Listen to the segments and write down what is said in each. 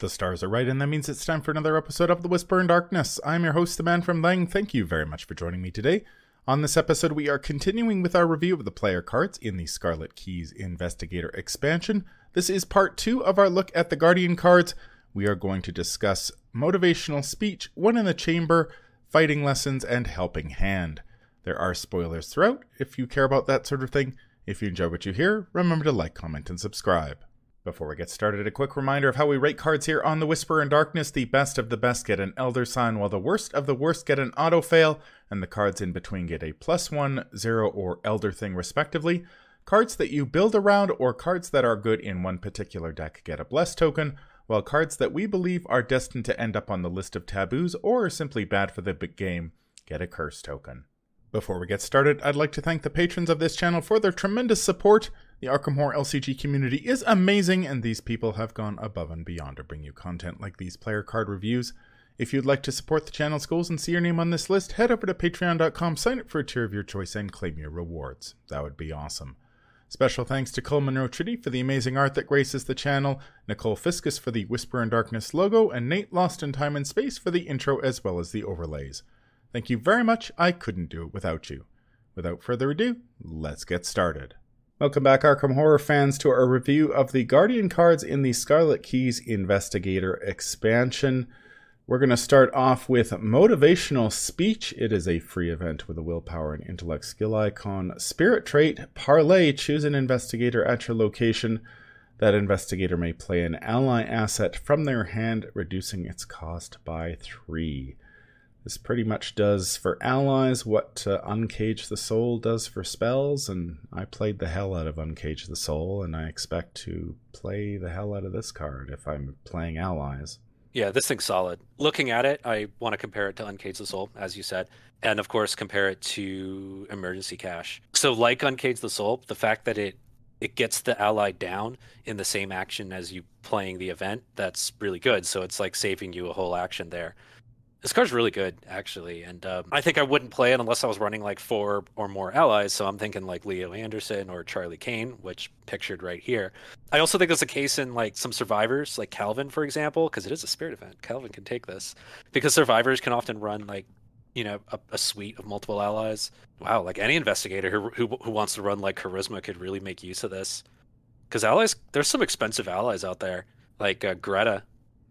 The stars are right, and that means it's time for another episode of The Whisper in Darkness. I'm your host, the man from Leng. Thank you very much for joining me today. On this episode, we are continuing with our review of the player cards in the Scarlet Keys Investigator expansion. This is part two of our look at the Guardian cards. We are going to discuss motivational speech, one in the chamber, fighting lessons, and helping hand. There are spoilers throughout if you care about that sort of thing. If you enjoy what you hear, remember to like, comment, and subscribe. Before we get started, a quick reminder of how we rate cards here on The Whisper in Darkness. The best of the best get an Elder Sign, while the worst of the worst get an Auto Fail, and the cards in between get a plus one, zero, or Elder Thing, respectively. Cards that you build around or cards that are good in one particular deck get a Bless token, while cards that we believe are destined to end up on the list of taboos or are simply bad for the game get a Curse token. Before we get started, I'd like to thank the patrons of this channel for their tremendous support. The Arkham Horror LCG community is amazing, and these people have gone above and beyond to bring you content like these player card reviews. If you'd like to support the channel's goals and see your name on this list, head over to patreon.com, sign up for a tier of your choice, and claim your rewards. That would be awesome. Special thanks to Cole Monroe Trity for the amazing art that graces the channel, Nicole Fiscus for the Whisper in Darkness logo, and Nate Lost in Time and Space for the intro as well as the overlays. Thank you very much. I couldn't do it without you. Without further ado, let's get started. Welcome back, Arkham Horror fans, to our review of the Guardian cards in the Scarlet Keys Investigator expansion. We're going to start off with Motivational Speech. It is a free event with a willpower and intellect skill icon. Spirit trait, Parlay. Choose an investigator at your location. That investigator may play an ally asset from their hand, reducing its cost by three. This pretty much does for allies what uh, Uncage the Soul does for spells, and I played the hell out of Uncage the Soul, and I expect to play the hell out of this card if I'm playing allies. Yeah, this thing's solid. Looking at it, I want to compare it to Uncage the Soul, as you said, and of course compare it to Emergency Cash. So, like Uncage the Soul, the fact that it it gets the ally down in the same action as you playing the event, that's really good. So it's like saving you a whole action there. This card's really good, actually, and um, I think I wouldn't play it unless I was running like four or more allies. So I'm thinking like Leo Anderson or Charlie Kane, which pictured right here. I also think there's a case in like some survivors, like Calvin, for example, because it is a spirit event. Calvin can take this because survivors can often run like you know a, a suite of multiple allies. Wow, like any investigator who, who who wants to run like charisma could really make use of this because allies. There's some expensive allies out there, like uh, Greta.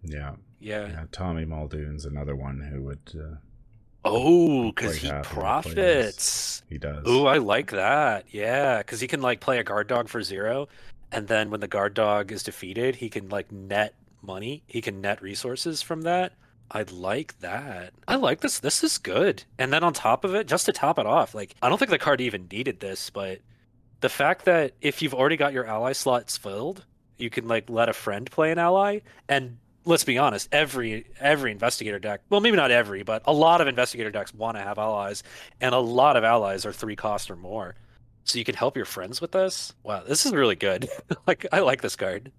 Yeah, yeah. yeah Tommy Muldoon's another one who would. Uh, oh, because he profits. He does. Oh, I like that. Yeah, because he can like play a guard dog for zero, and then when the guard dog is defeated, he can like net money. He can net resources from that. I like that. I like this. This is good. And then on top of it, just to top it off, like I don't think the card even needed this, but the fact that if you've already got your ally slots filled, you can like let a friend play an ally and let's be honest, every every investigator deck, well, maybe not every, but a lot of investigator decks want to have allies, and a lot of allies are three cost or more. So you can help your friends with this. Wow, this is really good. like I like this card.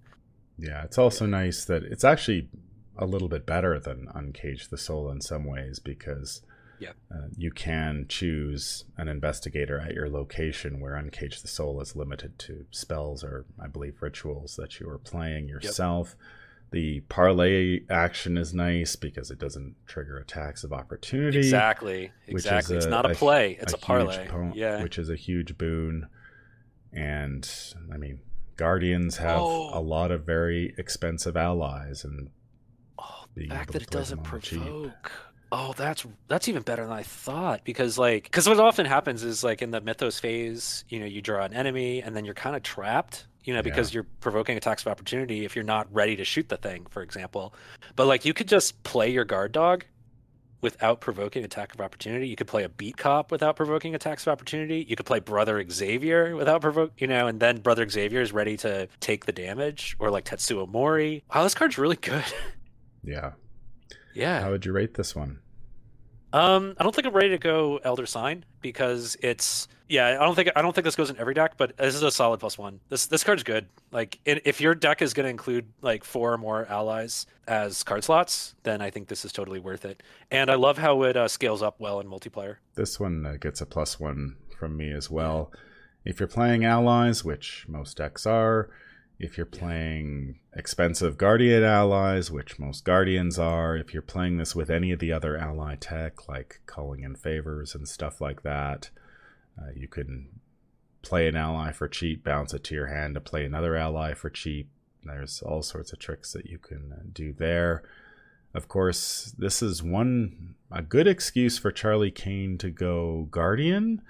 Yeah, it's also nice that it's actually a little bit better than Uncage the Soul in some ways because yeah. Uh, you can choose an investigator at your location where Uncage the Soul is limited to spells or, I believe, rituals that you are playing yourself. Yep the parlay action is nice because it doesn't trigger attacks of opportunity. Exactly. Exactly. A, it's not a play, it's a, a parlay. Po- yeah. Which is a huge boon. And I mean, Guardians have oh. a lot of very expensive allies and oh, the fact that it doesn't provoke. Cheap. Oh, that's that's even better than I thought because like because what often happens is like in the mythos phase, you know, you draw an enemy and then you're kind of trapped you know, because yeah. you're provoking attacks of opportunity if you're not ready to shoot the thing, for example. But like you could just play your guard dog without provoking attack of opportunity. You could play a beat cop without provoking attacks of opportunity. You could play Brother Xavier without provoke, you know, and then Brother Xavier is ready to take the damage, or like Tetsuo Mori. Wow, this card's really good. Yeah. Yeah. How would you rate this one? Um, I don't think I'm ready to go Elder Sign because it's yeah. I don't think I don't think this goes in every deck, but this is a solid plus one. This this card's good. Like if your deck is going to include like four or more allies as card slots, then I think this is totally worth it. And I love how it uh, scales up well in multiplayer. This one uh, gets a plus one from me as well. If you're playing allies, which most decks are, If you're playing expensive Guardian allies, which most Guardians are, if you're playing this with any of the other ally tech, like calling in favors and stuff like that, uh, you can play an ally for cheap, bounce it to your hand to play another ally for cheap. There's all sorts of tricks that you can uh, do there. Of course, this is one a good excuse for Charlie Kane to go Guardian.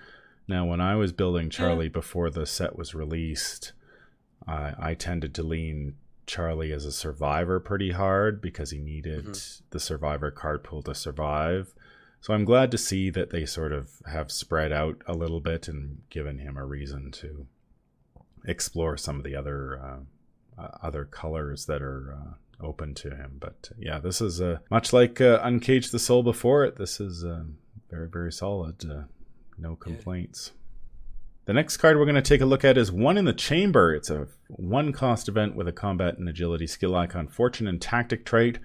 Now, when I was building Charlie yeah. before the set was released, I, I tended to lean Charlie as a survivor pretty hard because he needed mm-hmm. the survivor card pool to survive. So I'm glad to see that they sort of have spread out a little bit and given him a reason to explore some of the other uh, uh, other colors that are uh, open to him. But yeah, this is uh, much like uh, Uncage the Soul before it. This is uh, very very solid. Uh, no complaints. The next card we're going to take a look at is One in the Chamber. It's a one cost event with a combat and agility skill icon, fortune and tactic trait.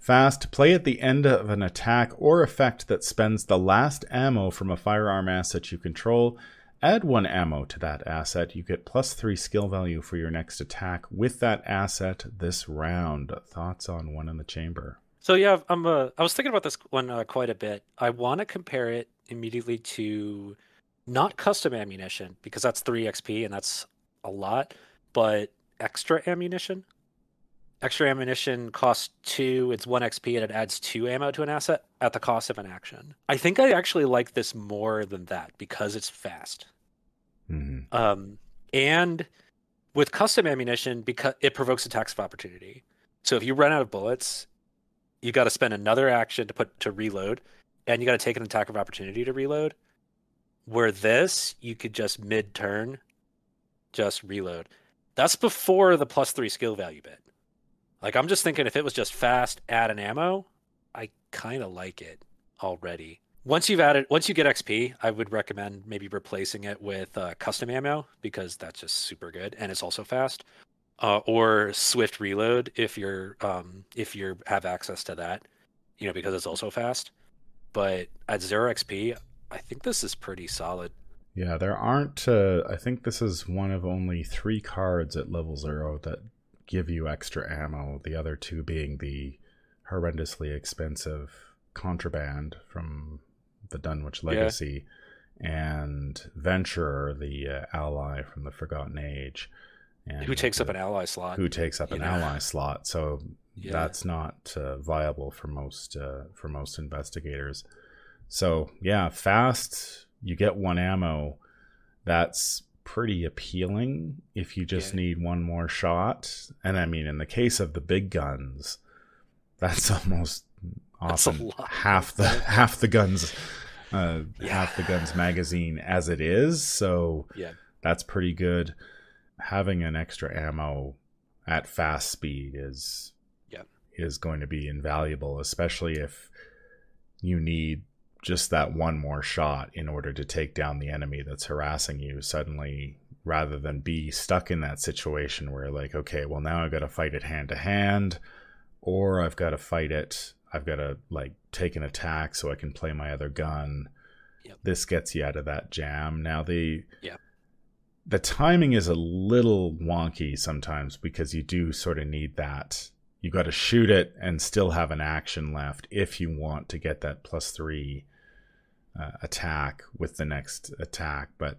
Fast, play at the end of an attack or effect that spends the last ammo from a firearm asset you control. Add one ammo to that asset. You get plus three skill value for your next attack with that asset this round. Thoughts on one in the chamber? So yeah, I'm. Uh, I was thinking about this one uh, quite a bit. I want to compare it immediately to not custom ammunition because that's three XP and that's a lot, but extra ammunition. Extra ammunition costs two, it's one XP, and it adds two ammo to an asset at the cost of an action. I think I actually like this more than that because it's fast. Mm-hmm. Um, and with custom ammunition, because it provokes attacks of opportunity. So if you run out of bullets, you got to spend another action to put to reload, and you got to take an attack of opportunity to reload. Where this, you could just mid turn, just reload. That's before the plus three skill value bit. Like I'm just thinking if it was just fast, add an ammo, I kind of like it already. Once you've added, once you get XP, I would recommend maybe replacing it with uh, custom ammo because that's just super good and it's also fast. Uh, or swift reload if you're um, if you have access to that, you know, because it's also fast. But at zero XP, I think this is pretty solid. Yeah, there aren't. Uh, I think this is one of only three cards at level zero that give you extra ammo, the other two being the horrendously expensive contraband from the Dunwich Legacy yeah. and Venturer, the uh, ally from the Forgotten Age. And who takes the, up an ally slot? Who takes up an know? ally slot? So yeah. that's not uh, viable for most uh, for most investigators. So yeah, fast. You get one ammo. That's pretty appealing if you just yeah. need one more shot. And I mean, in the case of the big guns, that's almost often that's half the half the guns, uh, yeah. half the guns magazine as it is. So yeah, that's pretty good. Having an extra ammo at fast speed is yeah is going to be invaluable, especially if you need just that one more shot in order to take down the enemy that's harassing you suddenly rather than be stuck in that situation where like okay well now i've got to fight it hand to hand or i've got to fight it i've got to like take an attack so i can play my other gun. Yep. this gets you out of that jam. Now the yeah. the timing is a little wonky sometimes because you do sort of need that. You got to shoot it and still have an action left if you want to get that plus three uh, attack with the next attack, but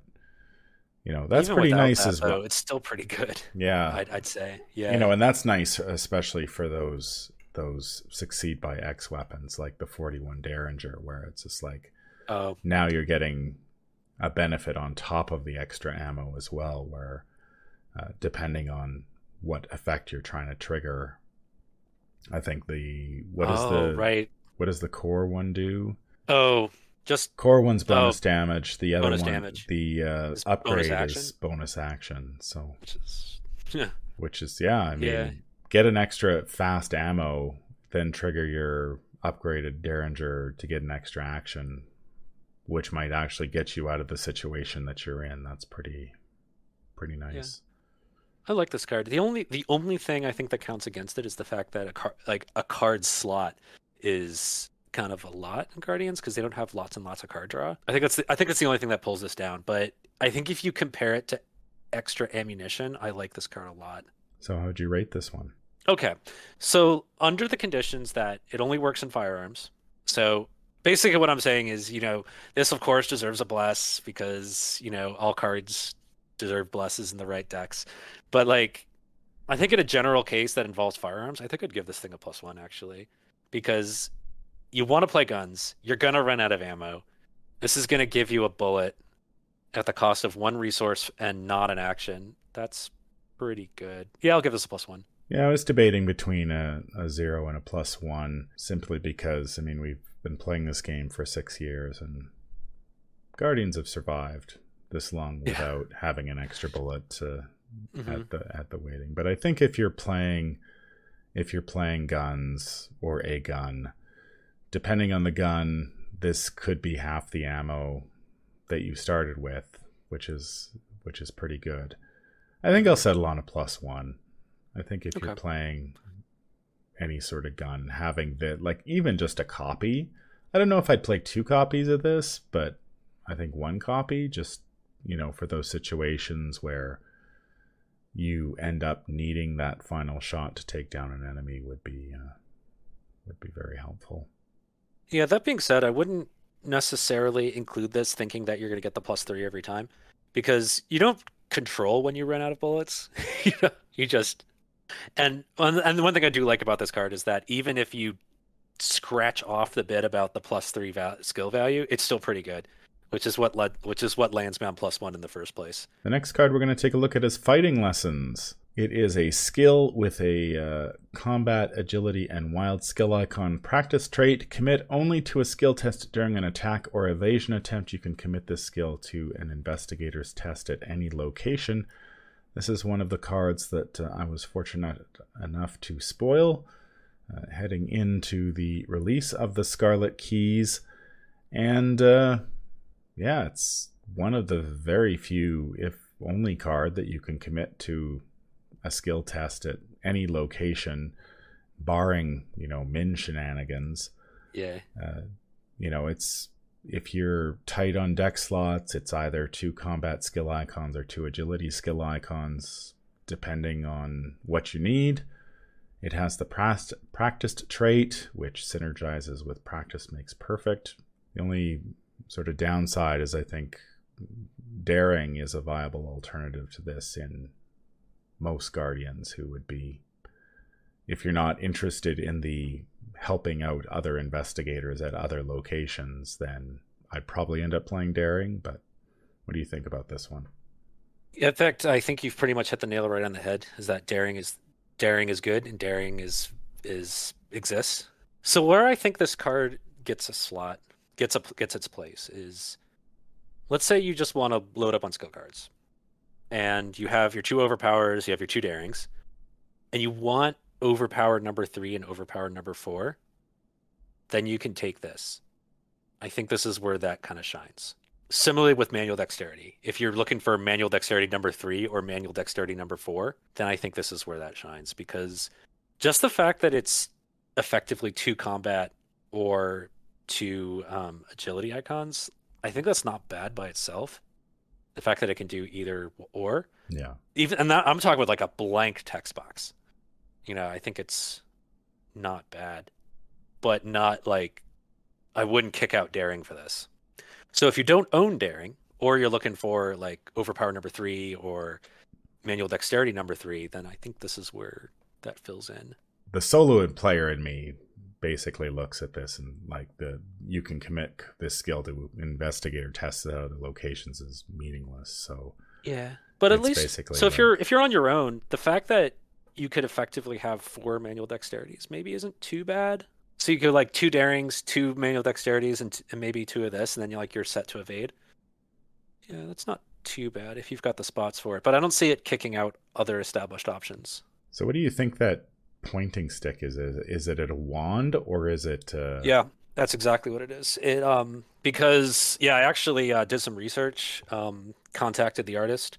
you know that's Even pretty nice that, as well. Though, it's still pretty good. Yeah, I'd, I'd, say. Yeah, you know, and that's nice, especially for those those succeed by X weapons like the 41 Derringer, where it's just like, oh, now you're getting a benefit on top of the extra ammo as well, where uh, depending on what effect you're trying to trigger, I think the what is oh, the right what does the core one do? Oh, just core one's bonus oh, damage. The other bonus one, damage. the uh, upgrade bonus is bonus action. So, which is yeah, which is yeah. I mean, yeah. get an extra fast ammo, then trigger your upgraded Derringer to get an extra action, which might actually get you out of the situation that you're in. That's pretty, pretty nice. Yeah. I like this card. The only the only thing I think that counts against it is the fact that a card like a card slot is kind of a lot in Guardians because they don't have lots and lots of card draw. I think that's the, I think that's the only thing that pulls this down. But I think if you compare it to extra ammunition, I like this card a lot. So how'd you rate this one? Okay. So under the conditions that it only works in firearms. So basically what I'm saying is, you know, this of course deserves a bless because, you know, all cards deserve blesses in the right decks. But like I think in a general case that involves firearms, I think I'd give this thing a plus one actually. Because you want to play guns, you're gonna run out of ammo. This is gonna give you a bullet at the cost of one resource and not an action. That's pretty good. Yeah, I'll give this a plus one. Yeah, I was debating between a, a zero and a plus one simply because, I mean, we've been playing this game for six years and Guardians have survived this long Yeah. without having an extra bullet to, Mhm. at the at the waiting. But I think if you're playing if you're playing guns or a gun, depending on the gun, this could be half the ammo that you started with, which is which is pretty good. I think I'll settle on a plus one. I think if you're playing any sort of gun, having the like even just a copy. I don't know if I'd play two copies of this, but I think one copy just you know for those situations where you end up needing that final shot to take down an enemy would be uh, would be very helpful. Yeah, that being said, I wouldn't necessarily include this thinking that you're going to get the plus three every time because you don't control when you run out of bullets. you, just and and the one thing I do like about this card is that even if you scratch off the bit about the plus three val- skill value, it's still pretty good, which is what led which is what lands on plus one in the first place. The next card we're going to take a look at is Fighting Lessons. It is a skill with a uh, combat, agility, and wild skill icon practice trait. Commit only to a skill test during an attack or evasion attempt. You can commit this skill to an investigator's test at any location. This is one of the cards that uh, I was fortunate enough to spoil uh, heading into the release of the Scarlet Keys. And uh, yeah, it's one of the very few, if only, card that you can commit to a skill test at any location, barring you know Minh shenanigans. Yeah. Uh, you know, it's if you're tight on deck slots, it's either two combat skill icons or two agility skill icons, depending on what you need. It has the practiced trait, which synergizes with practice makes perfect. The only sort of downside is I think daring is a viable alternative to this in most guardians who would be if you're not interested in the helping out other investigators at other locations then I'd probably end up playing daring but what do you think about this one In fact, I think you've pretty much hit the nail right on the head. Is that daring is daring is good and daring is is exists. So where I think this card gets a slot, gets a gets its place is, let's say you just want to load up on skill cards, and you have your two overpowers, you have your two darings, and you want overpowered number three and overpowered number four. Then you can take this. I think this is where that kind of shines similarly with manual dexterity if you're looking for manual dexterity number three or manual dexterity number four then i think this is where that shines because just the fact that it's effectively two combat or two um, agility icons i think that's not bad by itself the fact that it can do either or. Yeah. Even and that, i'm talking with like a blank text box. You know i think it's not bad but not like i wouldn't kick out daring for this. So if you don't own daring or you're looking for like overpower number three or manual dexterity number three then i think this is where that fills in. The solo and player in me basically looks at this and like the you can commit this skill to investigator tests at other locations is meaningless so yeah but at least basically so if like- you're if you're on your own the fact that you could effectively have four manual dexterities maybe isn't too bad. So you could like two darings two manual dexterities and, t- and maybe two of this and then you're like you're set to evade. Yeah that's not too bad if you've got the spots for it but i don't see it kicking out other established options. So what do you think that pointing stick is is, is it a wand or is it uh Yeah, that's exactly what it is. It um because yeah, I actually uh, did some research, um, contacted the artist,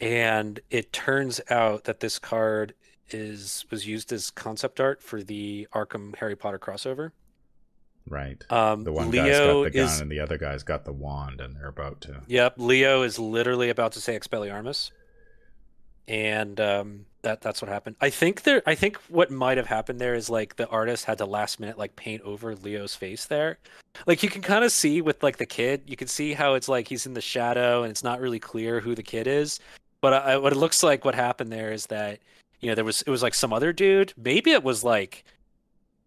and it turns out that this card is was used as concept art for the Arkham Harry Potter crossover. right Um, the one guy's Leo got the gun is and the other guy's got the wand and they're about to yep, Leo is literally about to say Expelliarmus, and um, that that's what happened. I think there. I think what might have happened there is like the artist had to last minute like paint over Leo's face there. Like you can kind of see with like the kid, you can see how it's like he's in the shadow and it's not really clear who the kid is. But I, what it looks like what happened there is that you know there was it was like some other dude. Maybe it was like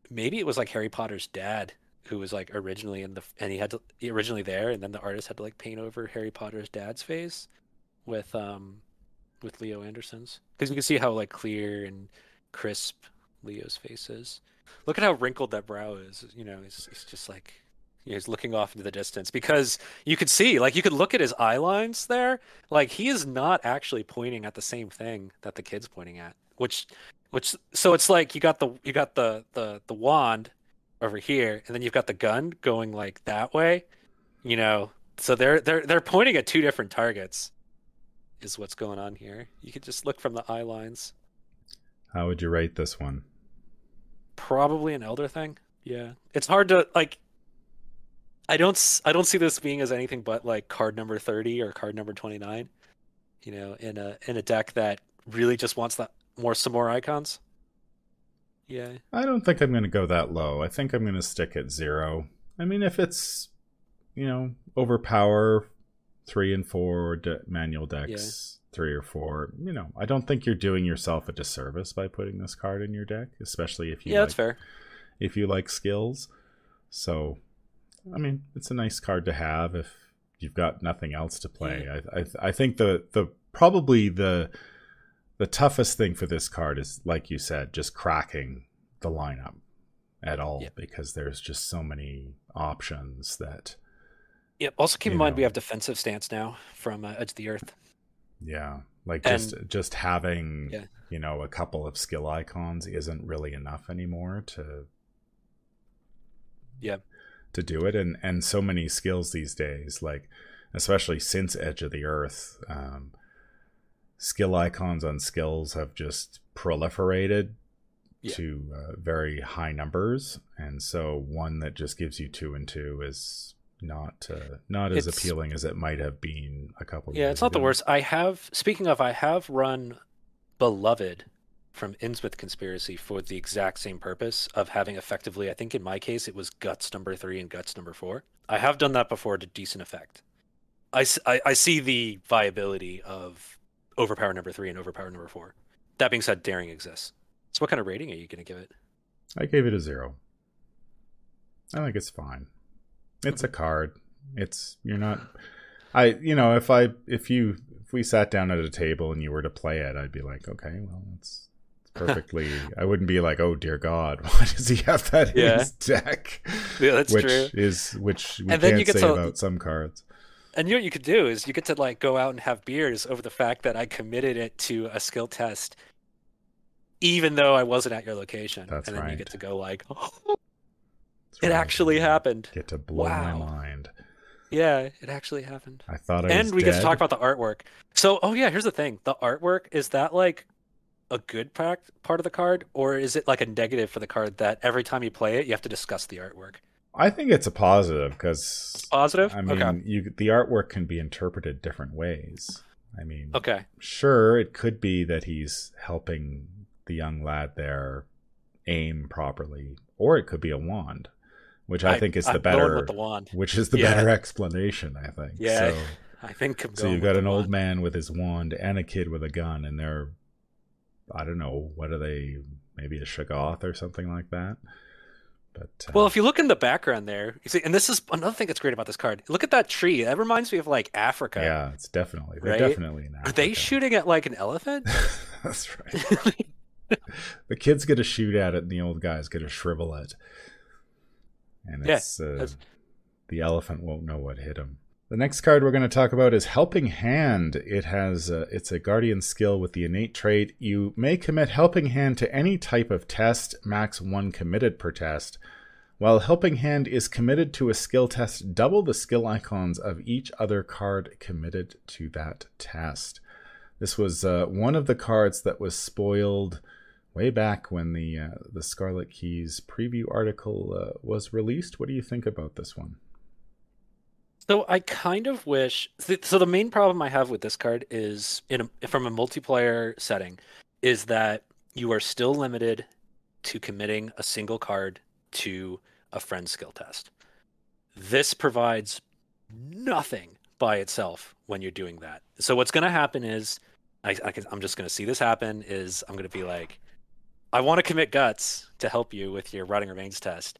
maybe it was like Harry Potter's dad who was like originally in the and he had to originally there and then the artist had to like paint over Harry Potter's dad's face with um with Leo Anderson's because you can see how like clear and crisp Leo's face is. Look at how wrinkled that brow is. You know, he's, he's just like he's looking off into the distance because you could see like you could look at his eye lines there like he is not actually pointing at the same thing that the kid's pointing at which which so it's like you got the you got the the the wand over here and then you've got the gun going like that way you know so they're they're they're pointing at two different targets is what's going on here. You could just look from the eye lines. How would you rate this one? Probably an elder thing. Yeah, it's hard to like. I don't. I don't see this being as anything but like card number thirty or card number twenty nine. You know, in a in a deck that really just wants that more some more icons. Yeah. I don't think I'm going to go that low. I think I'm going to stick at zero. I mean, if it's you know overpower three and four de- manual decks, yeah. three or four. You know, I don't think you're doing yourself a disservice by putting this card in your deck, especially if you yeah, like, that's fair. If you like skills, so I mean, it's a nice card to have if you've got nothing else to play. I, I I think the the probably the the toughest thing for this card is like you said, just cracking the lineup at all yeah. because there's just so many options that Yep. Also keep in mind know. we have defensive stance now from uh, Edge of the Earth. Yeah, like and, just just having yeah. you know a couple of skill icons isn't really enough anymore to yeah to do it, and and so many skills these days, like especially since Edge of the Earth, um, skill icons on skills have just proliferated yeah. to uh, very high numbers, and so one that just gives you two and two is not uh, not as it's, appealing as it might have been a couple. Yeah, it's not ago. the worst. I have speaking of, I have run Beloved from Innsmouth Conspiracy for the exact same purpose of having effectively. I think in my case it was Guts number three and Guts number four. I have done that before to decent effect. I, I, I see the viability of Overpower number three and Overpower number four. That being said, Daring exists. So, what kind of rating are you going to give it? I gave it a zero. I think it's fine. It's a card. It's you're not. I you know if I if you if we sat down at a table and you were to play it, I'd be like, okay, well, it's, it's perfectly. I wouldn't be like, oh dear God, why does he have that yeah. in his deck? Yeah, that's which true. Is which we and can't say to, about some cards. And you know what you could do is you get to like go out and have beers over the fact that I committed it to a skill test, even though I wasn't at your location. That's and then right. you get to go like, oh, it actually happened. Get to blow wow. my mind. Yeah, it actually happened. I thought I and we dead. get to talk about the artwork. So, oh yeah, here's the thing: the artwork is that like a good part part of the card, or is it like a negative for the card that every time you play it, you have to discuss the artwork? I think it's a positive because positive. I mean, okay. you the artwork can be interpreted different ways. I mean, okay, sure, it could be that he's helping the young lad there aim properly, or it could be a wand which I, I think is the I'm better the wand. which is the yeah. better explanation i think. Yeah so, i think so you've got an old man with his wand and a kid with a gun and they're i don't know what are they maybe a shoggoth or something like that? But uh, well if you look in the background there you see and this is another thing that's great about this card. Look at that tree. That reminds me of like africa. Yeah it's definitely they're right? definitely in Africa. are they shooting at like an elephant? That's right. The kid's gonna shoot at it and the old guy's gonna shrivel it and it's yeah, uh, the elephant won't know what hit him. The next card we're going to talk about is Helping Hand. It has uh, it's a guardian skill with the innate trait. You may commit Helping Hand to any type of test, max one committed per test. While Helping Hand is committed to a skill test, double the skill icons of each other card committed to that test. This was uh, one of the cards that was spoiled way back when the uh, the Scarlet Keys preview article uh, was released. What do you think about this one? So I kind of wish. So the main problem I have with this card is in a, from a multiplayer setting, is that you are still limited to committing a single card to a friend skill test. This provides nothing by itself when you're doing that. So what's going to happen is, I, I I'm just going to see this happen. Is I'm going to be like, I want to commit guts to help you with your rotting remains test.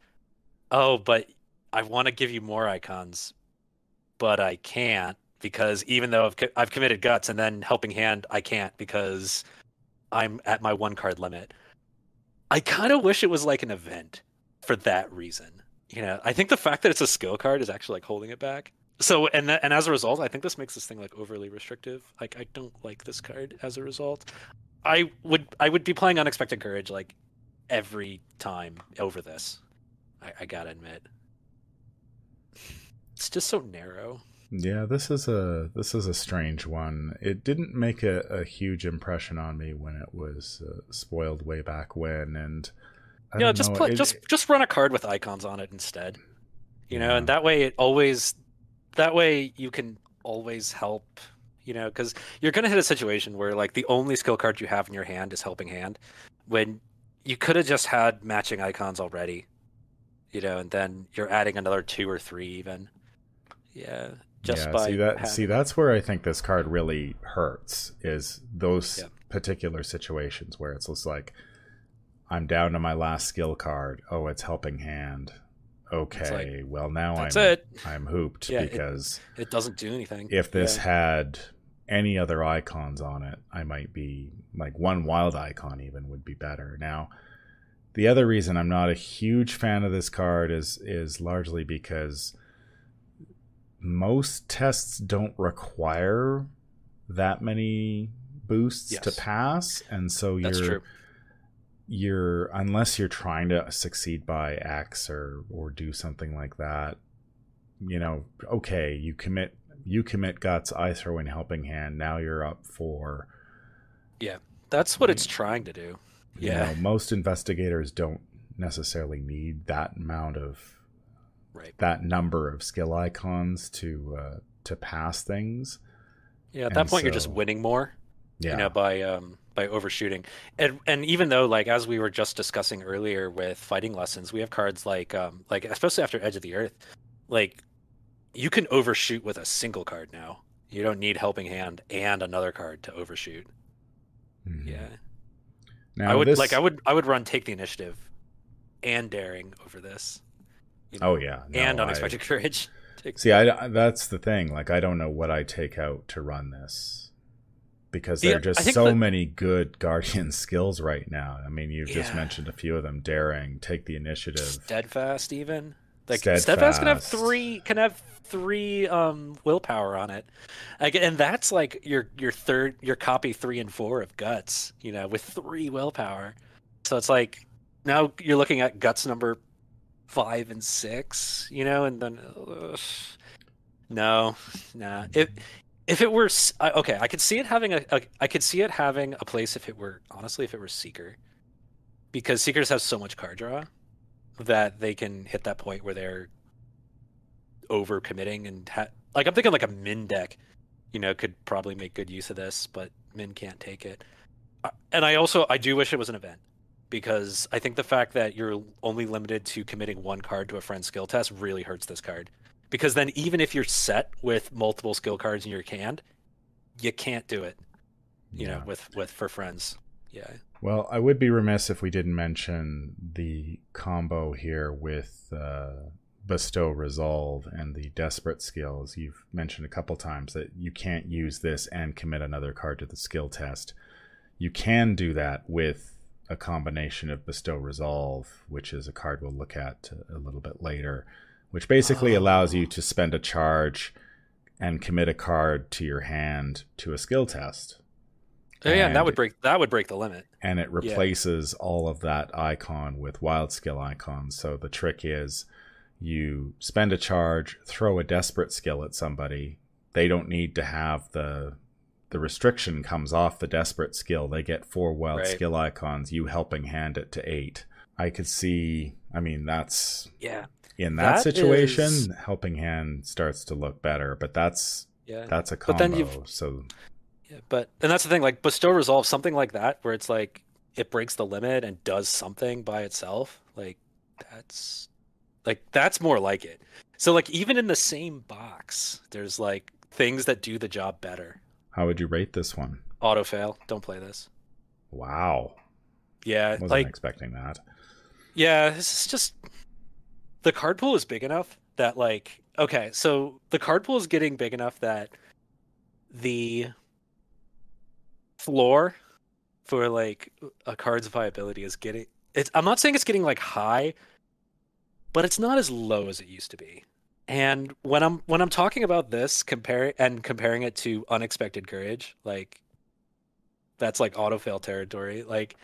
Oh, but I want to give you more icons, but I can't because even though I've, I've committed guts and then helping hand, I can't because I'm at my one card limit. I kind of wish it was like an event for that reason. You know, I think the fact that it's a skill card is actually like holding it back. So and th- and as a result, I think this makes this thing like overly restrictive. Like I don't like this card as a result. I would I would be playing unexpected courage like every time over this. I, I gotta admit, it's just so narrow. Yeah, this is a this is a strange one. It didn't make a, a huge impression on me when it was uh, spoiled way back when, and I yeah, just know, play, it- just just run a card with icons on it instead. You know, Yeah. and that way it always that way you can always help. You know, because you're gonna hit a situation where like the only skill card you have in your hand is helping hand, when you could have just had matching icons already. You know, and then you're adding another two or three even. Yeah, just yeah, by see that having see that's where I think this card really hurts is those Yeah. particular situations where it's just like I'm down to my last skill card. Oh, it's helping hand. Okay, well now I'm it. I'm hooped Yeah, it- because It doesn't do anything. if this Yeah. had any other icons on it, I might be like one wild icon even would be better. Now, the other reason I'm not a huge fan of this card is is largely because most tests don't require that many boosts to pass, and so you're true. you're unless you're trying to succeed by X or or do something like that, you know, okay, you commit you commit guts, I throw in helping hand, now you're up for Yeah, That's what it's trying to do. you Yeah. know, most investigators don't necessarily need that amount of Right. that number of skill icons to uh to pass things. Yeah, at that And point you're just winning more. Yeah. you know by um by overshooting and and even though like as we were just discussing earlier with fighting lessons we have cards like um like especially after edge of the earth like you can overshoot with a single card now you don't need helping hand and another card to overshoot Mhm. yeah Now i would this- like i would i would run take the initiative and daring over this you know, Oh yeah. no, and I- unexpected courage Take- See, I that's the thing. Like, I don't know what I take out to run this because there Yeah, are just so that- many good guardian skills right now. I mean, you've just mentioned a few of them: daring, take the initiative. steadfast even like steadfast, can have three can have three um willpower on it. Like, and that's like your your third your copy three and four of guts you know with three willpower. So it's like now you're looking at guts number five and six you know and then ugh, no nah. If if it were okay i could see it having a, a i could see it having a place if it were honestly if it were seeker. Because seekers have so much card draw that they can hit that point where they're over committing and ha- like I'm thinking like a Minh deck, you know, could probably make good use of this, but Minh can't take it. Uh, And I also I do wish it was an event because I think the fact that you're only limited to committing one card to a friend's skill test really hurts this card. Because then even if you're set with multiple skill cards in your hand, you can't do it. You know, with with for friends. Yeah. Well, I would be remiss if we didn't mention the combo here with uh, bestow resolve and the desperate skills. You've mentioned a couple times that you can't use this and commit another card to the skill test. You can do that with a combination of bestow resolve, which is a card we'll look at a little bit later, which basically Oh. allows you to spend a charge and commit a card to your hand to a skill test Oh, yeah, and that would break that would break the limit. and it Yeah. replaces all of that icon with wild skill icons. So the trick is you spend a charge, throw a desperate skill at somebody. They don't need to have the the restriction comes off the desperate skill. They get four wild Right. skill icons, you helping hand it to eight. I could see I mean that's Yeah. in that, That situation, is- helping hand starts to look better, but that's Yeah. that's a combo. But then you've- so Yeah, but and that's the thing, like bestow resolve, something like that, where it's like it breaks the limit and does something by itself. Like that's like that's more like it. So like even in the same box, there's like things that do the job better. How would you rate this one? Auto fail. Don't play this. Wow. Yeah, Wasn't like expecting that. yeah, this is just the card pool is big enough that like okay, so the card pool is getting big enough that the floor for like a card's viability is getting it's I'm not saying it's getting like high, but it's not as low as it used to be. And when I'm when I'm talking about this compare and comparing it to unexpected courage, like that's like auto fail territory. Like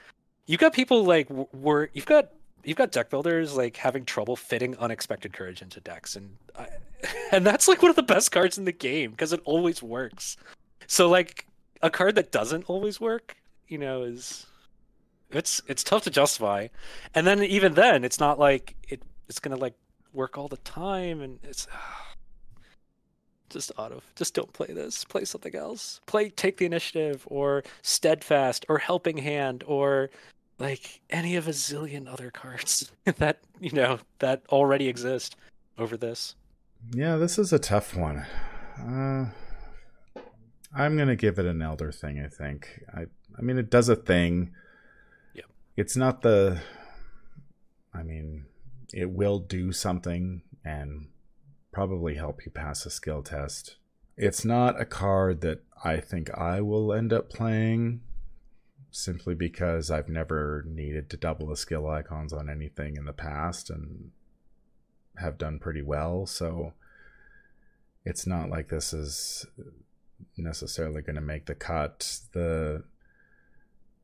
you've got people like were you've got you've got deck builders like having trouble fitting unexpected courage into decks and I, and that's like one of the best cards in the game because it always works. So like a card that doesn't always work, you know, is it's it's tough to justify. And then even then, it's not like it it's gonna like work all the time, and it's just auto. Just don't play this. Play something else. Play take the initiative, or steadfast, or helping hand, or like any of a zillion other cards that you know that already exist over this. Yeah, this is a tough one. Uh, I'm gonna give it an elder thing. I think. I I mean, it does a thing. Yep. It's not the. I mean, it will do something and probably help you pass a skill test. It's not a card that I think I will end up playing simply because I've never needed to double the skill icons on anything in the past and have done pretty well. So it's not like this is necessarily going to make the cut. The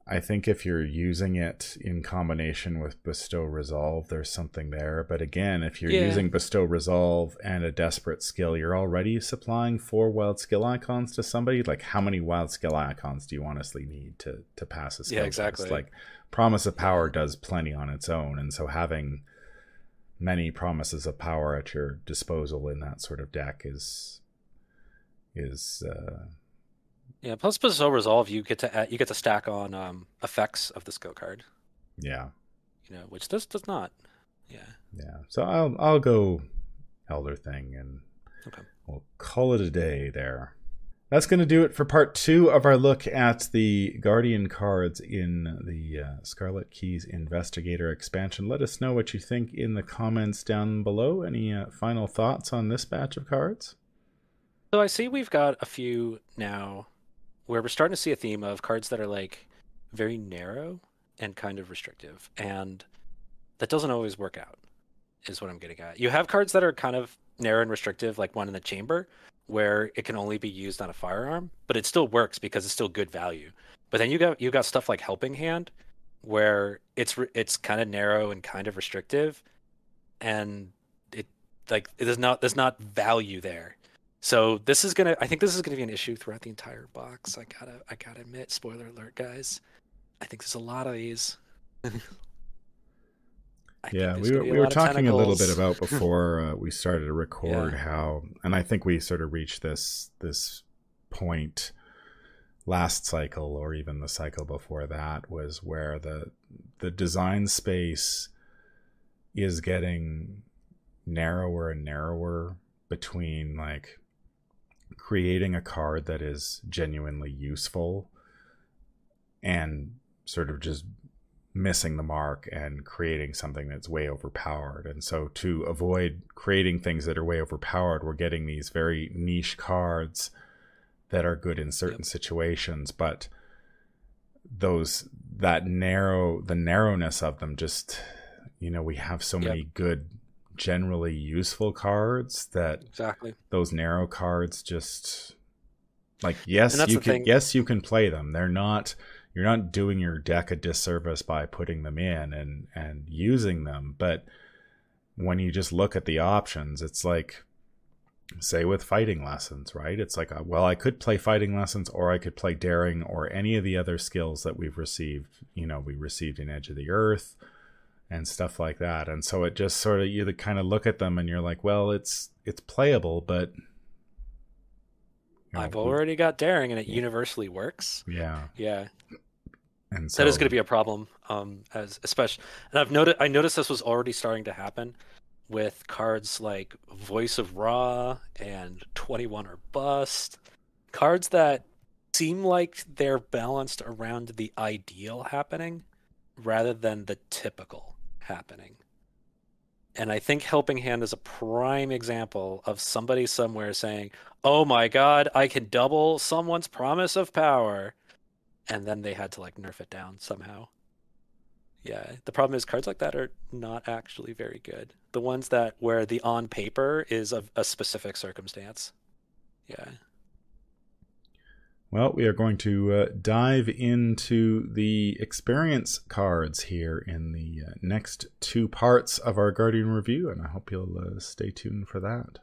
I think if you're using it in combination with Bestow Resolve, there's something there. But again, if you're Yeah. using Bestow Resolve and a desperate skill, you're already supplying four wild skill icons to somebody. Like, how many wild skill icons do you honestly need to to pass a skill Yeah, test? exactly. Like, Promise of Power does plenty on its own, and so having many promises of power at your disposal in that sort of deck is is uh, Yeah. Plus, bestow resolve, you get to add, you get to stack on um, effects of the skill card. yeah You know, which this does not. Yeah. Yeah. So I'll I'll go Elder Thing and Okay. we'll call it a day there. That's going to do it for part two of our look at the Guardian cards in the uh, Scarlet Keys Investigator expansion. Let us know what you think in the comments down below. Any uh, final thoughts on this batch of cards? So I see we've got a few now where we're starting to see a theme of cards that are like very narrow and kind of restrictive. And that doesn't always work out, is what I'm getting at. You have cards that are kind of narrow and restrictive, like one in the chamber, where it can only be used on a firearm, but it still works because it's still good value. But then you got you got stuff like Helping Hand, where it's it's kind of narrow and kind of restrictive, and it like there's not there's not value there. So this is gonna. I think this is gonna be an issue throughout the entire box. I gotta. I gotta admit. Spoiler alert, guys. I think there's a lot of these. Yeah, we were, we were talking a little bit about before uh, we started to record Yeah. how, and I think we sort of reached this this point last cycle or even the cycle before that was where the the design space is getting narrower and narrower between like creating a card that is genuinely useful and sort of just missing the mark and creating something that's way overpowered. And so to avoid creating things that are way overpowered, we're getting these very niche cards that are good in certain situations, but those that narrow the narrowness of them just you know, we have so Yep. many good generally useful cards that Exactly. those narrow cards just like yes you can thing. yes you can play them. They're not you're not doing your deck a disservice by putting them in and and using them. But when you just look at the options it's like say with fighting lessons right? It's like uh, well i could play fighting lessons or i could play daring or any of the other skills that we've received. You know we received in edge of the earth and stuff like that and so it just sort of you kind of look at them and you're like well it's it's playable but I've already got daring, and it universally works. Yeah. Yeah. And so that is going to be a problem, um, as especially, and I've noted I noticed this was already starting to happen with cards like Voice of Ra and Twenty One or Bust, cards that seem like they're balanced around the ideal happening rather than the typical happening. And I think Helping Hand is a prime example of somebody somewhere saying, "Oh my God, I can double someone's promise of power." and then they had to like nerf it down somehow. Yeah, the problem is cards like that are not actually very good. The ones that where the on paper is of a specific circumstance. Yeah. Well, we are going to uh, dive into the experience cards here in the uh, next two parts of our Guardian review, and I hope you'll uh, stay tuned for that.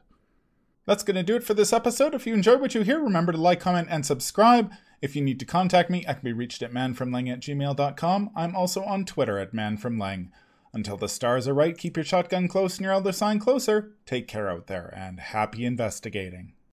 That's going to do it for this episode. If you enjoyed what you hear, remember to like, comment, and subscribe. If you need to contact me, I can be reached at manfromleng at gmail.com. I'm also on Twitter at manfromleng. Until the stars are right, keep your shotgun close and your elder sign closer. Take care out there, and happy investigating.